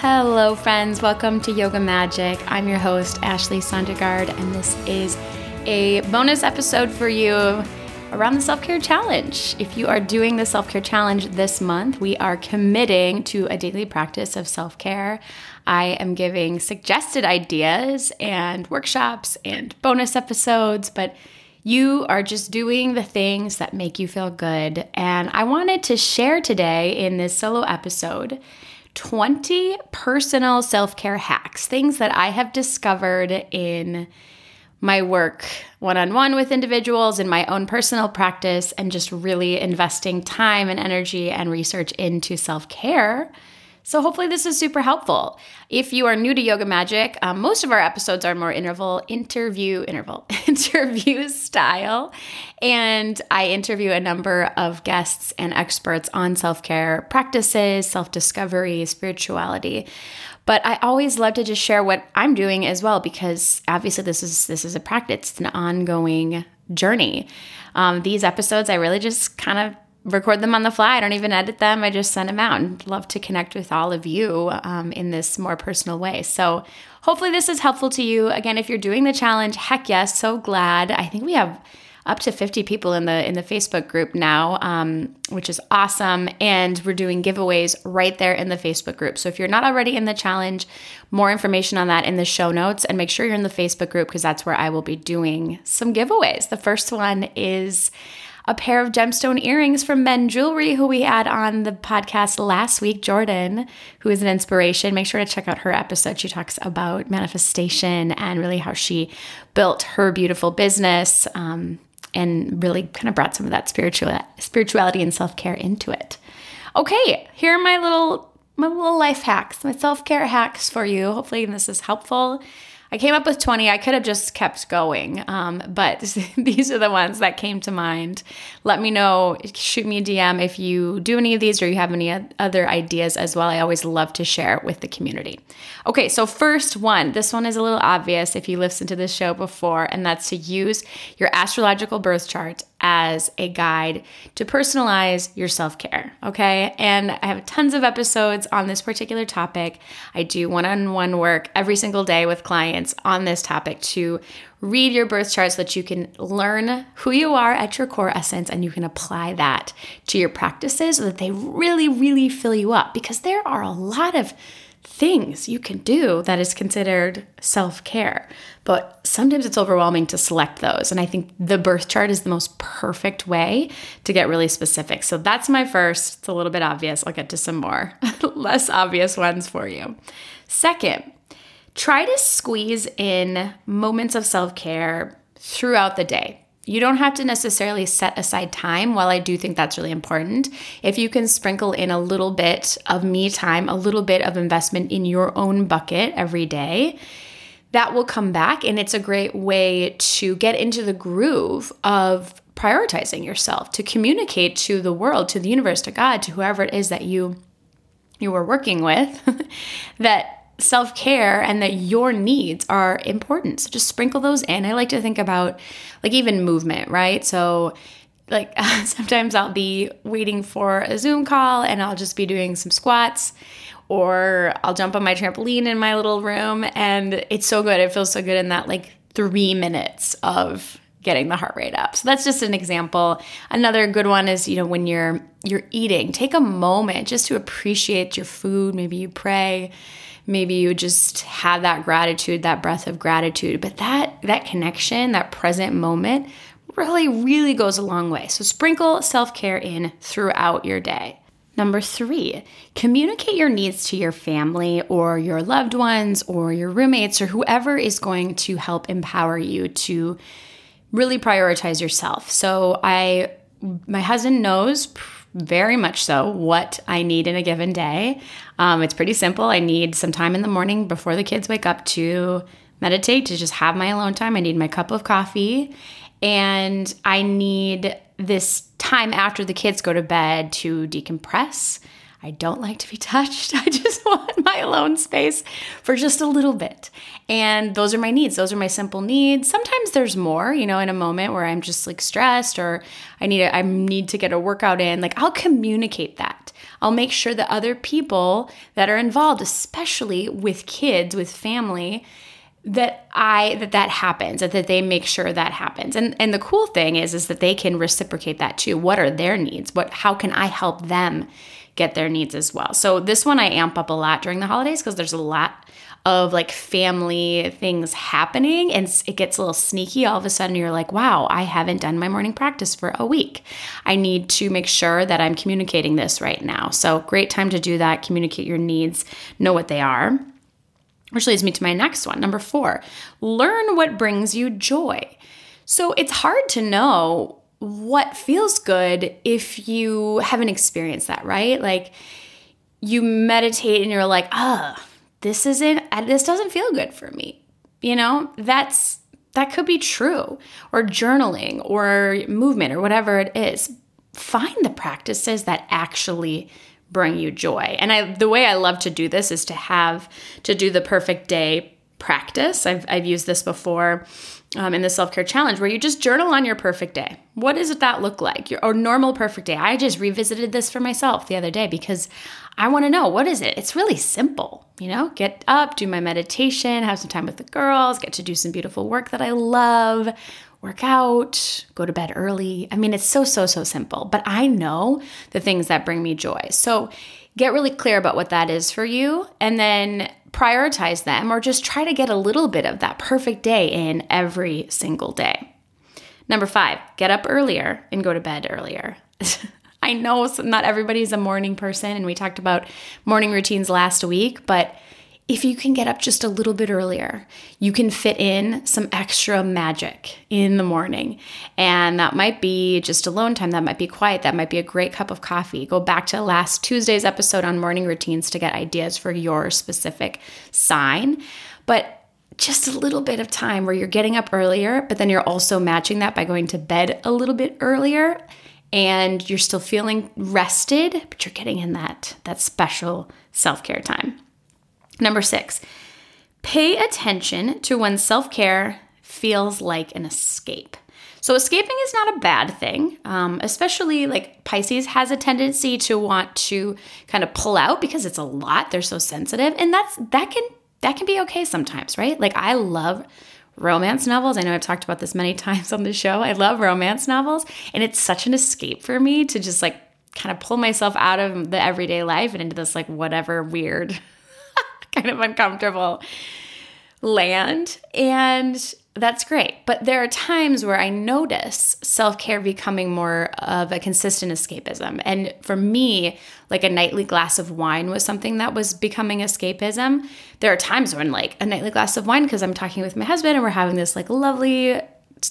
Hello, friends. Welcome to Yoga Magic. I'm your host, Ashley Sondergaard, and this is a bonus episode for you around the self care challenge. If you are doing the self care challenge this month, we are committing to a daily practice of self care. I am giving suggested ideas and workshops and bonus episodes, but you are just doing the things that make you feel good. And I wanted to share today in this solo episode 20 personal self care hacks, things that I have discovered in my work one on one with individuals, in my own personal practice, and just really investing time and energy and research into self care so, hopefully, this is super helpful. If you are new to Yoga Magic, um, most of our episodes are more interval, interview, interval, interview style. And I interview a number of guests and experts on self care practices, self discovery, spirituality. But I always love to just share what I'm doing as well because obviously this is this is a practice, it's an ongoing journey. Um, these episodes, I really just kind of record them on the fly. I don't even edit them. I just send them out and love to connect with all of you um, in this more personal way. So hopefully this is helpful to you. Again, if you're doing the challenge, heck yes, so glad. I think we have up to 50 people in the in the Facebook group now, um, which is awesome. And we're doing giveaways right there in the Facebook group. So if you're not already in the challenge, more information on that in the show notes, and make sure you're in the Facebook group because that's where I will be doing some giveaways. The first one is a pair of gemstone earrings from Men Jewelry, who we had on the podcast last week, Jordan, who is an inspiration. Make sure to check out her episode. She talks about manifestation and really how she built her beautiful business um, and really kind of brought some of that spiritual spirituality and self care into it. Okay, here are my little my little life hacks, my self care hacks for you. Hopefully, this is helpful. I came up with 20. I could have just kept going, um, but these are the ones that came to mind. Let me know, shoot me a DM if you do any of these or you have any other ideas as well. I always love to share with the community. Okay, so first one, this one is a little obvious if you listened to this show before, and that's to use your astrological birth chart as a guide to personalize your self care. Okay. And I have tons of episodes on this particular topic. I do one on one work every single day with clients on this topic to read your birth chart so that you can learn who you are at your core essence and you can apply that to your practices so that they really, really fill you up because there are a lot of things you can do that is considered self care. But sometimes it's overwhelming to select those. And I think the birth chart is the most perfect way to get really specific. So that's my first. It's a little bit obvious. I'll get to some more less obvious ones for you. Second, try to squeeze in moments of self care throughout the day. You don't have to necessarily set aside time. While I do think that's really important, if you can sprinkle in a little bit of me time, a little bit of investment in your own bucket every day, that will come back. And it's a great way to get into the groove of prioritizing yourself, to communicate to the world, to the universe, to God, to whoever it is that you you are working with, that self care and that your needs are important. So just sprinkle those in. I like to think about like even movement, right? So like sometimes I'll be waiting for a Zoom call and I'll just be doing some squats or I'll jump on my trampoline in my little room and it's so good. It feels so good in that like 3 minutes of getting the heart rate up. So that's just an example. Another good one is, you know, when you're you're eating, take a moment just to appreciate your food. Maybe you pray maybe you just have that gratitude that breath of gratitude. But that that connection that present moment really really goes a long way. So sprinkle self-care in throughout your day. Number three, communicate your needs to your family or your loved ones or your roommates or whoever is going to help empower you to really prioritize yourself. So, I, my husband knows very much so what I need in a given day. Um, it's pretty simple. I need some time in the morning before the kids wake up to meditate, to just have my alone time. I need my cup of coffee. And I need this time after the kids go to bed to decompress I don't like to be touched. I just want my alone space for just a little bit. And those are my needs. Those are my simple needs. Sometimes there's more, you know, in a moment where I'm just like stressed or I need a, I need to get a workout in. Like I'll communicate that. I'll make sure that other people that are involved, especially with kids, with family, that I that that happens, that, that they make sure that happens. And and the cool thing is is that they can reciprocate that too. What are their needs? What how can I help them get their needs as well? So this one I amp up a lot during the holidays because there's a lot of like family things happening and it gets a little sneaky. All of a sudden you're like wow i haven't done my morning practice for a week. I need to make sure that i'm communicating this right now. So great time to do that communicate your needs know what they are. Which leads me to my next one number four learn what brings you joy. So it's hard to know what feels good if you haven't experienced that right? Like you meditate and you're like ah this isn't this doesn't feel good for me you know? That's that could be true. Or journaling or movement or whatever it is. Find the practices that actually bring you joy. And i the way i love to do this is to have to do the perfect day practice. I've, I've used this before um, in the self care challenge where you just journal on your perfect day. What does that look like? Your or normal perfect day. I just revisited this for myself the other day because I want to know what is it? It's really simple, you know, get up, do my meditation, have some time with the girls, get to do some beautiful work that I love, work out, go to bed early. I mean, it's so, so, so simple, but I know the things that bring me joy. So get really clear about what that is for you and then prioritize them or just try to get a little bit of that perfect day in every single day. Number five, get up earlier and go to bed earlier. I know not everybody's a morning person, and we talked about morning routines last week, but if you can get up just a little bit earlier, you can fit in some extra magic in the morning. And that might be just alone time, that might be quiet, that might be a great cup of coffee. Go back to last Tuesday's episode on morning routines to get ideas for your specific sign. But just a little bit of time where you're getting up earlier, but then you're also matching that by going to bed a little bit earlier and you're still feeling rested, but you're getting in that that special self-care time. Number six, pay attention to when self care feels like an escape. So, escaping is not a bad thing, um, especially like Pisces has a tendency to want to kind of pull out because it's a lot. They're so sensitive, and that's that can that can be okay sometimes, right? Like I love romance novels. I know I've talked about this many times on the show. I love romance novels, and it's such an escape for me to just like kind of pull myself out of the everyday life and into this like whatever weird kind of uncomfortable land. And that's great. But there are times where I notice self care becoming more of a consistent escapism. And for me, like a nightly glass of wine was something that was becoming escapism. There are times when, like, a nightly glass of wine, because I'm talking with my husband and we're having this, like, lovely,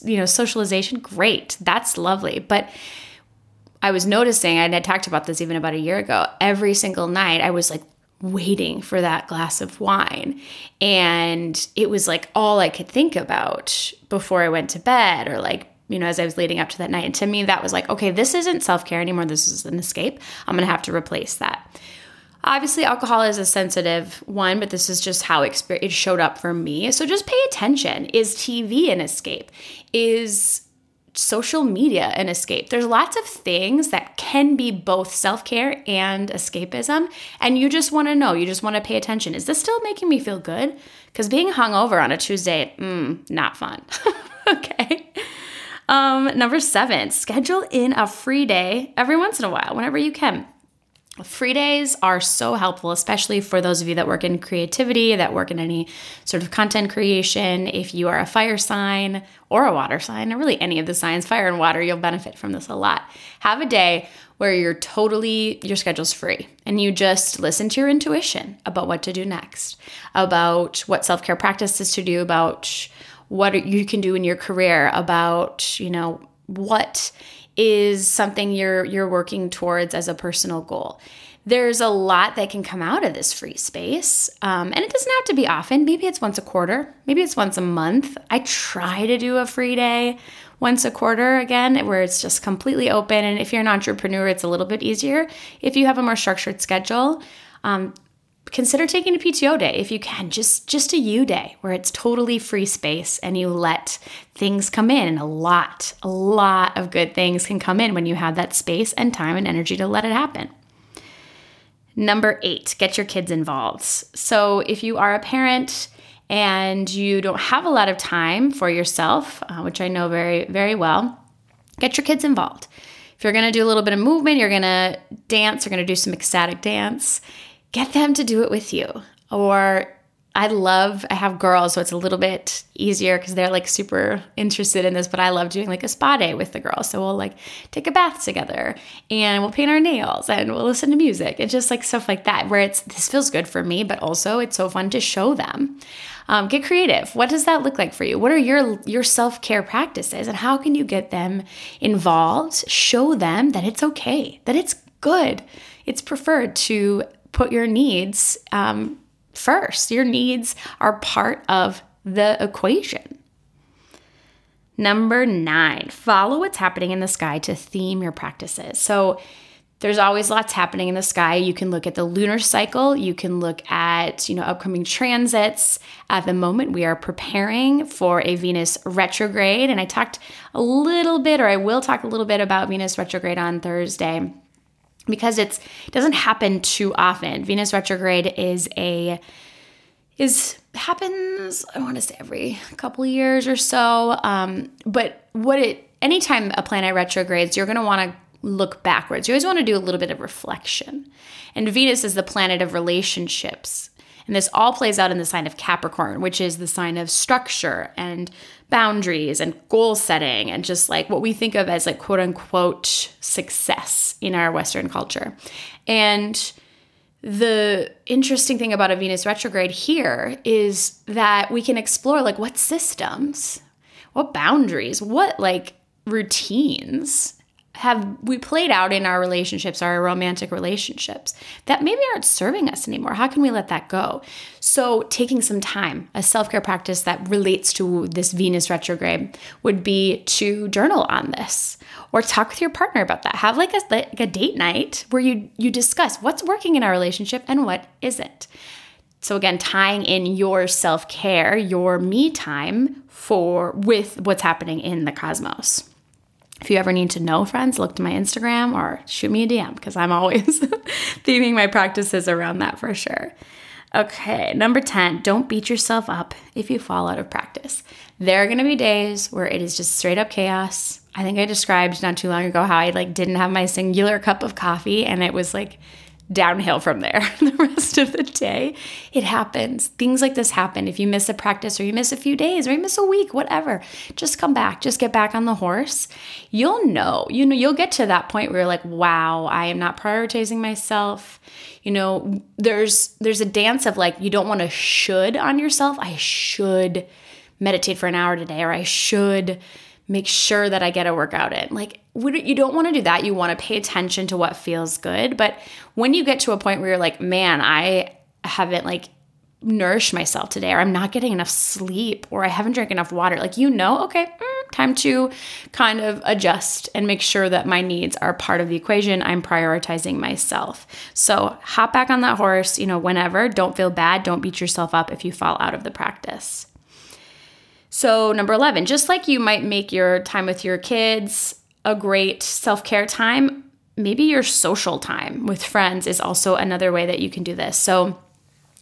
you know, socialization. Great. That's lovely. But I was noticing, and I talked about this even about a year ago, every single night I was like waiting for that glass of wine. And it was like all I could think about before I went to bed or like, you know, as I was leading up to that night. And to me, that was like, okay, this isn't self care anymore. This is an escape. I'm going to have to replace that. Obviously, alcohol is a sensitive one, but this is just how it showed up for me. So just pay attention. Is TV an escape? Is social media an escape. There's lots of things that can be both self care and escapism. And you just want to know, you just want to pay attention. Is this still making me feel good? Because being hungover on a Tuesday, mm, not fun. okay. Um, number seven, schedule in a free day every once in a while, whenever you can. Free days are so helpful, especially for those of you that work in creativity, that work in any sort of content creation. If you are a fire sign or a water sign, or really any of the signs, fire and water, you'll benefit from this a lot. Have a day where you're totally, your schedule's free and you just listen to your intuition about what to do next, about what self care practices to do, about what you can do in your career, about, you know, what is something you're you're working towards as a personal goal. There's a lot that can come out of this free space um, and it doesn't have to be often. Maybe it's once a quarter maybe it's once a month. I try to do a free day once a quarter again where it's just completely open. And if you're an entrepreneur it's a little bit easier. If you have a more structured schedule um, consider taking a PTO day if you can, just just a you day where it's totally free space and you let things come in and a lot, a lot of good things can come in when you have that space and time and energy to let it happen. Number eight, get your kids involved. So if you are a parent, and you don't have a lot of time for yourself, uh, which I know very, very well, get your kids involved. If you're gonna do a little bit of movement, you're gonna dance, you're gonna do some ecstatic dance, get them to do it with you. Or I love, I have girls, so it's a little bit easier because they're like super interested in this, but I love doing like a spa day with the girls. So we'll like take a bath together and we'll paint our nails and we'll listen to music and just like stuff like that, where it's this feels good for me, but also it's so fun to show them. Um, get creative. What does that look like for you? What are your your self care practices, and how can you get them involved? Show them that it's okay, that it's good, it's preferred to put your needs um, first. Your needs are part of the equation. Number nine, follow what's happening in the sky to theme your practices. So, there's always lots happening in the sky. You can look at the lunar cycle, you can look at, you know, upcoming transits. At the moment, we are preparing for a Venus retrograde, and I talked a little bit or I will talk a little bit about Venus retrograde on Thursday because it's it doesn't happen too often. Venus retrograde is a is happens I want to say every couple years or so. Um, but what it anytime a planet retrogrades, you're going to want to look backwards. You always want to do a little bit of reflection. And Venus is the planet of relationships. And this all plays out in the sign of Capricorn, which is the sign of structure and boundaries and goal setting and just like what we think of as like quote unquote success in our Western culture. And the interesting thing about a Venus retrograde here is that we can explore like what systems, what boundaries, what like routines have we played out in our relationships, our romantic relationships that maybe aren't serving us anymore? How can we let that go? So, taking some time, a self care practice that relates to this Venus retrograde would be to journal on this or talk with your partner about that. Have like a, like a date night where you, you discuss what's working in our relationship and what isn't. So again, tying in your self-care, your me time for with what's happening in the cosmos. If you ever need to know, friends, look to my Instagram or shoot me a DM because I'm always theming my practices around that for sure. Okay, number 10, don't beat yourself up if you fall out of practice. There are gonna be days where it is just straight up chaos. I think I described not too long ago how I like didn't have my singular cup of coffee and it was like downhill from there the rest of the day. It happens. Things like this happen. If you miss a practice or you miss a few days or you miss a week, whatever, just come back. Just get back on the horse. You'll know. You know, you'll get to that point where you're like, "Wow, I am not prioritizing myself." You know, there's there's a dance of like you don't want to should on yourself. I should meditate for an hour today or I should make sure that I get a workout in. Like, you don't want to do that. You want to pay attention to what feels good. But when you get to a point where you're like, man, I haven't like nourished myself today, or I'm not getting enough sleep, or I haven't drank enough water, like, you know, okay, mm, time to kind of adjust and make sure that my needs are part of the equation. I'm prioritizing myself. So hop back on that horse, you know, whenever. Don't feel bad. Don't beat yourself up if you fall out of the practice. So, number 11, just like you might make your time with your kids a great self care time, maybe your social time with friends is also another way that you can do this. So,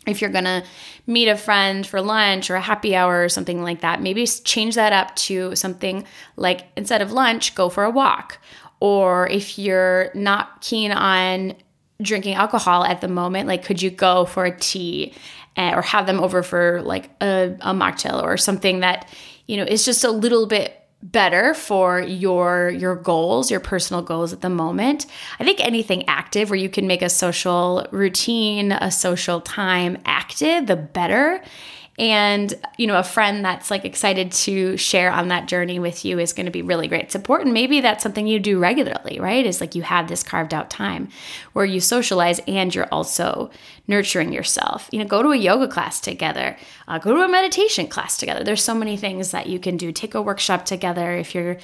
if you're gonna meet a friend for lunch or a happy hour or something like that, maybe change that up to something like instead of lunch, go for a walk. Or if you're not keen on drinking alcohol at the moment, like could you go for a tea Eh, or have them over for like a, a mocktail or something that you know is just a little bit better for your your goals your personal goals at the moment. I think anything active where you can make a social routine a social time active the better and you know a friend that's like excited to share on that journey with you is going to be really great support. And maybe that's something you do regularly right? Is like you have this carved out time where you socialize and you're also nurturing yourself. You know go to a yoga class together. Uh, go to a meditation class together. There's so many things that you can do. Take a workshop together if you're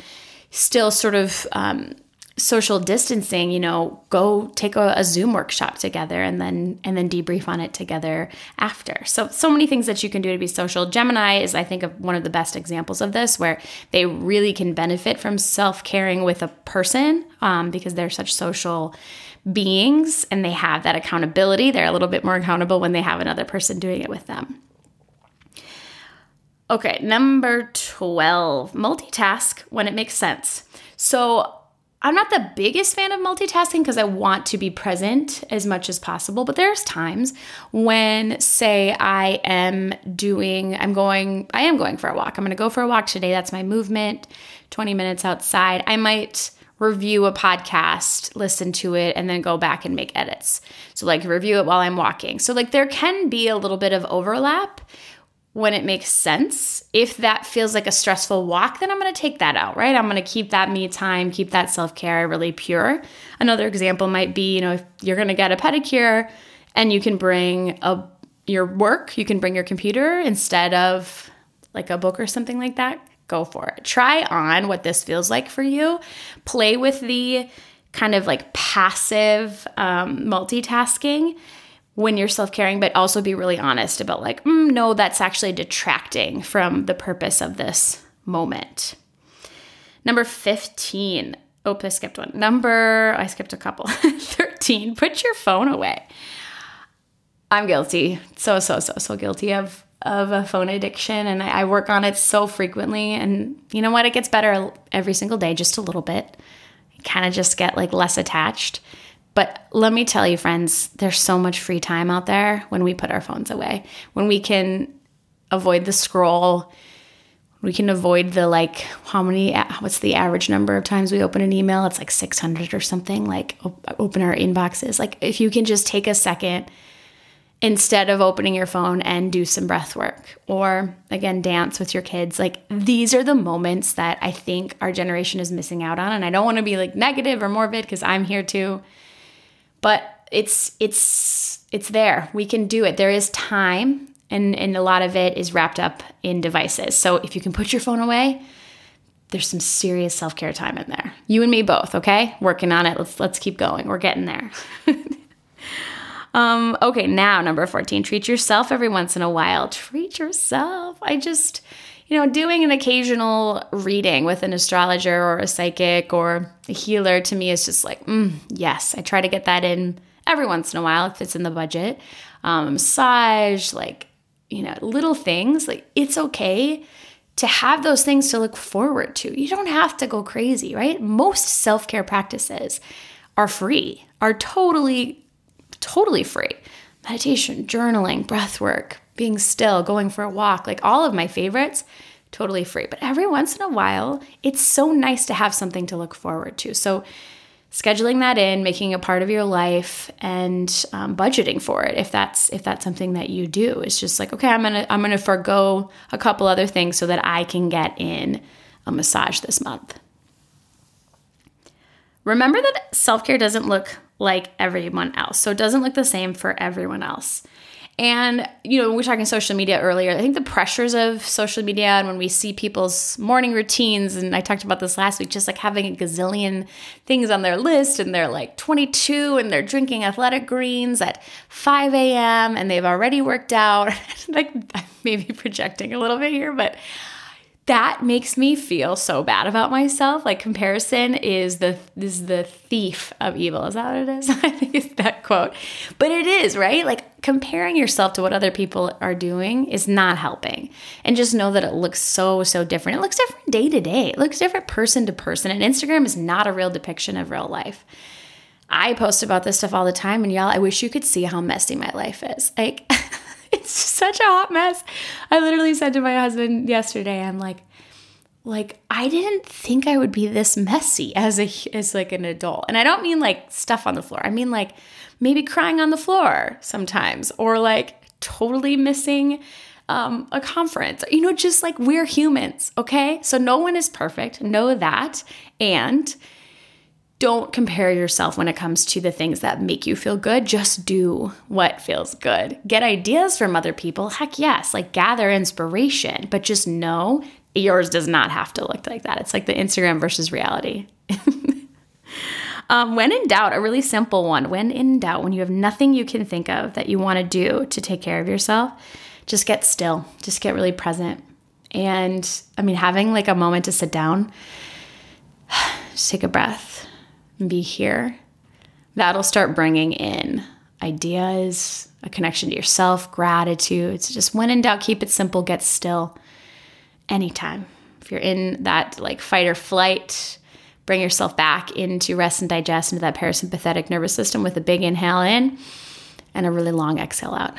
still sort of um, social distancing, you know, go take a, a, Zoom workshop together and then and then debrief on it together after. So so many things that you can do to be social. Gemini is, I think, one of the best examples of this, where they really can benefit from self caring with a person um, because they're such social beings and they have that accountability. They're a little bit more accountable when they have another person doing it with them. Okay, number 12, multitask when it makes sense. So I'm not the biggest fan of multitasking because I want to be present as much as possible. But there's times when, say, I am doing, I'm going, I am going for a walk. I'm going to go for a walk today. That's my movement, 20 minutes outside. I might review a podcast, listen to it, and then go back and make edits. So, like, review it while I'm walking. So, like, there can be a little bit of overlap when it makes sense. If that feels like a stressful walk, then I'm going to take that out, right? I'm going to keep that me time, keep that self care really pure. Another example might be, you know, if you're going to get a pedicure and you can bring a your work, you can bring your computer instead of like a book or something like that. Go for it. Try on what this feels like for you. Play with the kind of like passive um, multitasking when you're self caring, but also be really honest about, like, mm, no, that's actually detracting from the purpose of this moment. Number 15. Oh, I skipped one. Number, I skipped a couple. 13. Put your phone away. I'm guilty. So, so, so, so guilty of of a phone addiction and I, I work on it so frequently and you know what it gets better every single day just a little bit kind of just get like less attached but let me tell you, friends, there's so much free time out there when we put our phones away, when we can avoid the scroll. We can avoid the like, how many, what's the average number of times we open an email? It's like 600 or something. Like, open our inboxes. Like, if you can just take a second instead of opening your phone and do some breath work or again dance with your kids like these are the moments that i think our generation is missing out on and i don't want to be like negative or morbid because i'm here too but it's it's it's there. We can do it. There is time and and a lot of it is wrapped up in devices. So if you can put your phone away, there's some serious self-care time in there. You and me both, okay? Working on it. Let's let's keep going. We're getting there. um okay, now number 14, treat yourself every once in a while. Treat yourself. I just you know, doing an occasional reading with an astrologer or a psychic or a healer to me is just like, mm, yes, I try to get that in every once in a while if it's in the budget. Um, massage, like, you know, little things, like it's okay to have those things to look forward to. You don't have to go crazy, right? Most self care practices are free, are totally, totally free. Meditation, journaling, breath work, being still, going for a walk, like all of my favorites, totally free. But every once in a while, it's so nice to have something to look forward to. So, scheduling that in, making a part of your life, and um, budgeting for it if that's if that's something that you do. It's just like okay, I'm gonna I'm gonna forego a couple other things so that I can get in a massage this month. Remember that self care doesn't look like everyone else. So it doesn't look the same for everyone else. And, you know, we were talking social media earlier. I think the pressures of social media and when we see people's morning routines, and I talked about this last week, just like having a gazillion things on their list, and they're like 22 and they're drinking athletic greens at 5 a.m. and they've already worked out. like, maybe projecting a little bit here, but that makes me feel so bad about myself. Like comparison is the is the thief of evil. Is that what it is? I think it's that quote. But it is, right? Like comparing yourself to what other people are doing is not helping. And just know that it looks so so different. It looks different day to day. It looks different person to person. And Instagram is not a real depiction of real life. I post about this stuff all the time and y'all, I wish you could see how messy my life is. Like it's such a hot mess. I literally said to my husband yesterday, I'm like, like I didn't think I would be this messy as a as like an adult. And I don't mean like stuff on the floor. I mean like maybe crying on the floor sometimes or like totally missing um, a conference. You know, just like we're humans, okay? So no one is perfect. Know that. And don't compare yourself when it comes to the things that make you feel good. Just do what feels good. Get ideas from other people. Heck yes, like gather inspiration, but just know yours does not have to look like that. It's like the Instagram versus reality. Um, when in doubt, a really simple one. When in doubt, when you have nothing you can think of that you want to do to take care of yourself, just get still. Just get really present. And I mean, having like a moment to sit down, just take a breath be here. That'll start bringing in ideas, a connection to yourself, gratitude. So just when in doubt, keep it simple, get still anytime. If you're in that like fight or flight, bring yourself back into rest and digest into that parasympathetic nervous system with a big inhale in and a really long exhale out.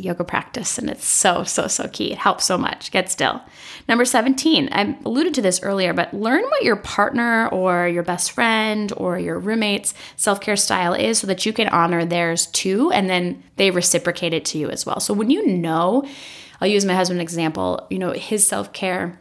Yoga practice and it's so, so, so key. It helps so much. Get still. Number 17, I alluded to this earlier, but learn what your partner or your best friend or your roommate's self care style is so that you can honor theirs too. And then they reciprocate it to you as well. So when you know, I'll use my husband example, you know, his self care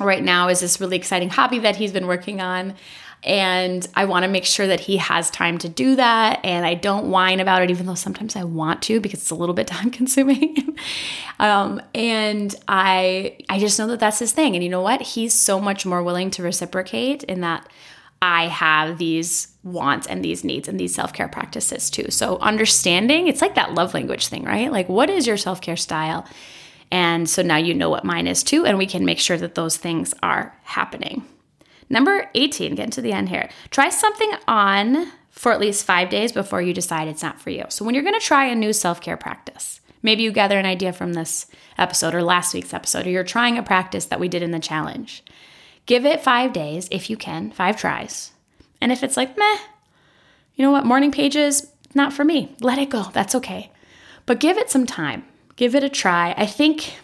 right now is this really exciting hobby that he's been working on. And I want to make sure that he has time to do that. And I don't whine about it, even though sometimes I want to because it's a little bit time consuming. um, and I, I just know that that's his thing. And you know what? He's so much more willing to reciprocate in that I have these wants and these needs and these self care practices too. So understanding, it's like that love language thing, right? Like, what is your self care style? And so now you know what mine is too, and we can make sure that those things are happening. Number 18, getting to the end here. Try something on for at least five days before you decide it's not for you. So when you're gonna try a new self care practice, maybe you gather an idea from this episode or last week's episode, or you're trying a practice that we did in the challenge. Give it five days if you can, five tries. And if it's like, meh, you know what, morning pages, not for me, let it go. That's okay. But give it some time, give it a try. I think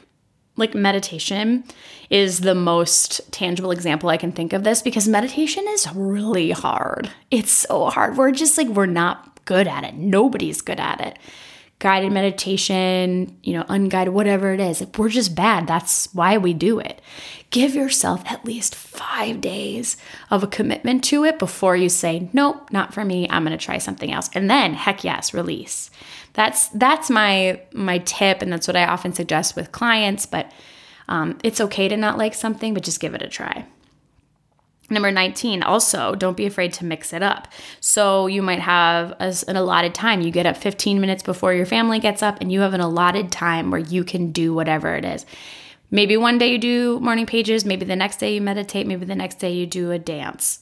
like meditation is the most tangible example I can think of this because meditation is really hard. It's so hard. We're just like, we're not good at it. Nobody's good at it. Guided meditation, you know, unguided, whatever it is, we're just bad. That's why we do it. Give yourself at least five days of a commitment to it before you say, nope, not for me. I'm going to try something else. And then, heck yes, release that's that's my my tip and that's what i often suggest with clients but um, it's okay to not like something but just give it a try Number 19, also don't be afraid to mix it up. So you might have an allotted time. You get up 15 minutes before your family gets up, and you have an allotted time where you can do whatever it is. Maybe one day you do morning pages, maybe the next day you meditate, maybe the next day you do a dance.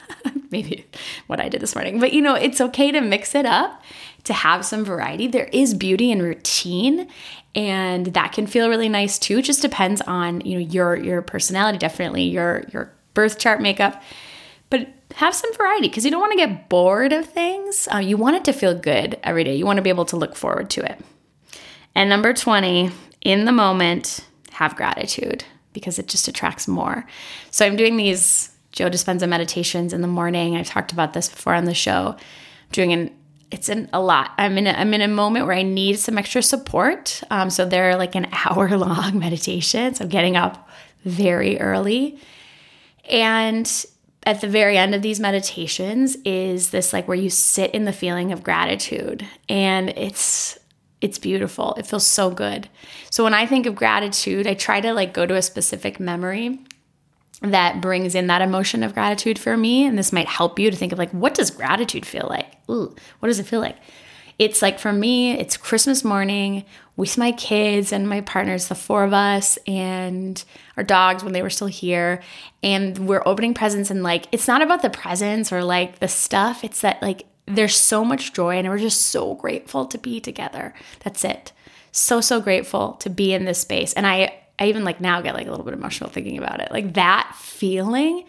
maybe what I did this morning. But you know, it's okay to mix it up to have some variety. There is beauty in routine and that can feel really nice too. It just depends on, you know, your your personality definitely, your your birth chart makeup. But have some variety because you don't want to get bored of things. Uh, you want it to feel good every day. You want to be able to look forward to it. And number 20, in the moment, have gratitude because it just attracts more. So I'm doing these Joe Dispenza meditations in the morning. I've talked about this before on the show. I'm doing an it's in a lot. I'm in a, I'm in a moment where I need some extra support. Um, so they're like an hour long meditation. So I'm getting up very early. And at the very end of these meditations is this like where you sit in the feeling of gratitude. And it's it's beautiful. It feels so good. So when I think of gratitude, I try to like go to a specific memory that brings in that emotion of gratitude for me. And this might help you to think of like, what does gratitude feel like? Ooh, what does it feel like? It's like for me, it's Christmas morning with my kids and my partners, the four of us, and our dogs when they were still here. And we're opening presents, and like, it's not about the presents or like the stuff. It's that like there's so much joy, and we're just so grateful to be together. That's it. So, so grateful to be in this space. And I I even like now get like a little bit emotional thinking about it. Like that feeling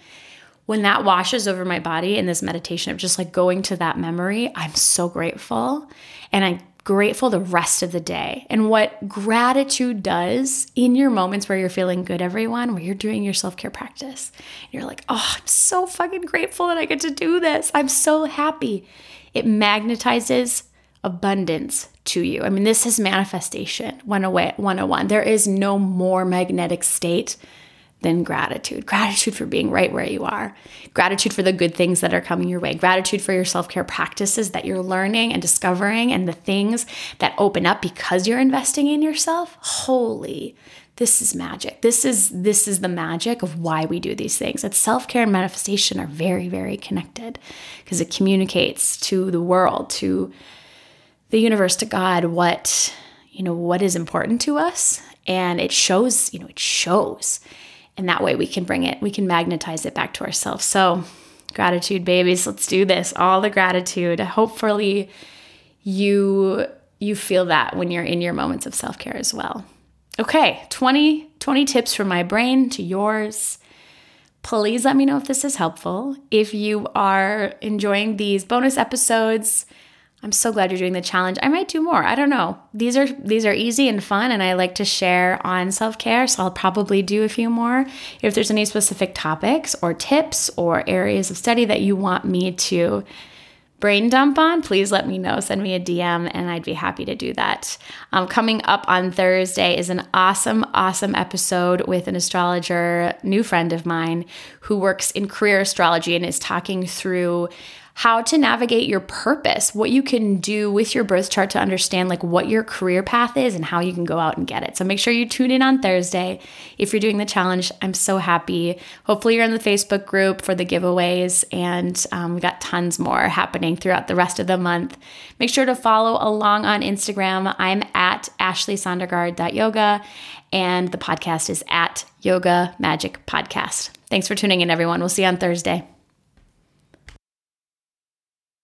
when that washes over my body in this meditation of just like going to that memory, I'm so grateful. And I'm grateful the rest of the day. And what gratitude does in your moments where you're feeling good, everyone, where you're doing your self care practice, you're like, oh, I'm so fucking grateful that I get to do this. I'm so happy. It magnetizes abundance to you. I mean, this is manifestation 101. There is no more magnetic state than gratitude. Gratitude for being right where you are. Gratitude for the good things that are coming your way. Gratitude for your self care practices that you're learning and discovering and the things that open up because you're investing in yourself. Holy, this is magic. This is this is the magic of why we do these things. That self-care and manifestation are very very connected because it communicates to the world, to the universe, to God what, you know, what is important to us and it shows, you know, it shows. And that way we can bring it, we can magnetize it back to ourselves. So, gratitude babies, let's do this. All the gratitude. Hopefully you you feel that when you're in your moments of self-care as well. Okay, 20, 20 tips from my brain to yours. Please let me know if this is helpful. If you are enjoying these bonus episodes, I'm so glad you're doing the challenge. I might do more. I don't know. These are these are easy and fun and I like to share on self-care, so I'll probably do a few more. If there's any specific topics or tips or areas of study that you want me to brain dump on, please let me know. Send me a DM and I'd be happy to do that. Um, coming up on Thursday is an awesome, awesome episode with an astrologer, new friend of mine who works in career astrology and is talking through how to navigate your purpose, what you can do with your birth chart to understand like what your career path is and how you can go out and get it. So make sure you tune in on Thursday. If you're doing the challenge, I'm so happy. Hopefully you're in the Facebook group for the giveaways and um, we got tons more happening throughout the rest of the month. Make sure to follow along on Instagram. I'm at ashleysondergaard.yoga and the podcast is at Yoga Magic Podcast. Thanks for tuning in, everyone. We'll see you on Thursday.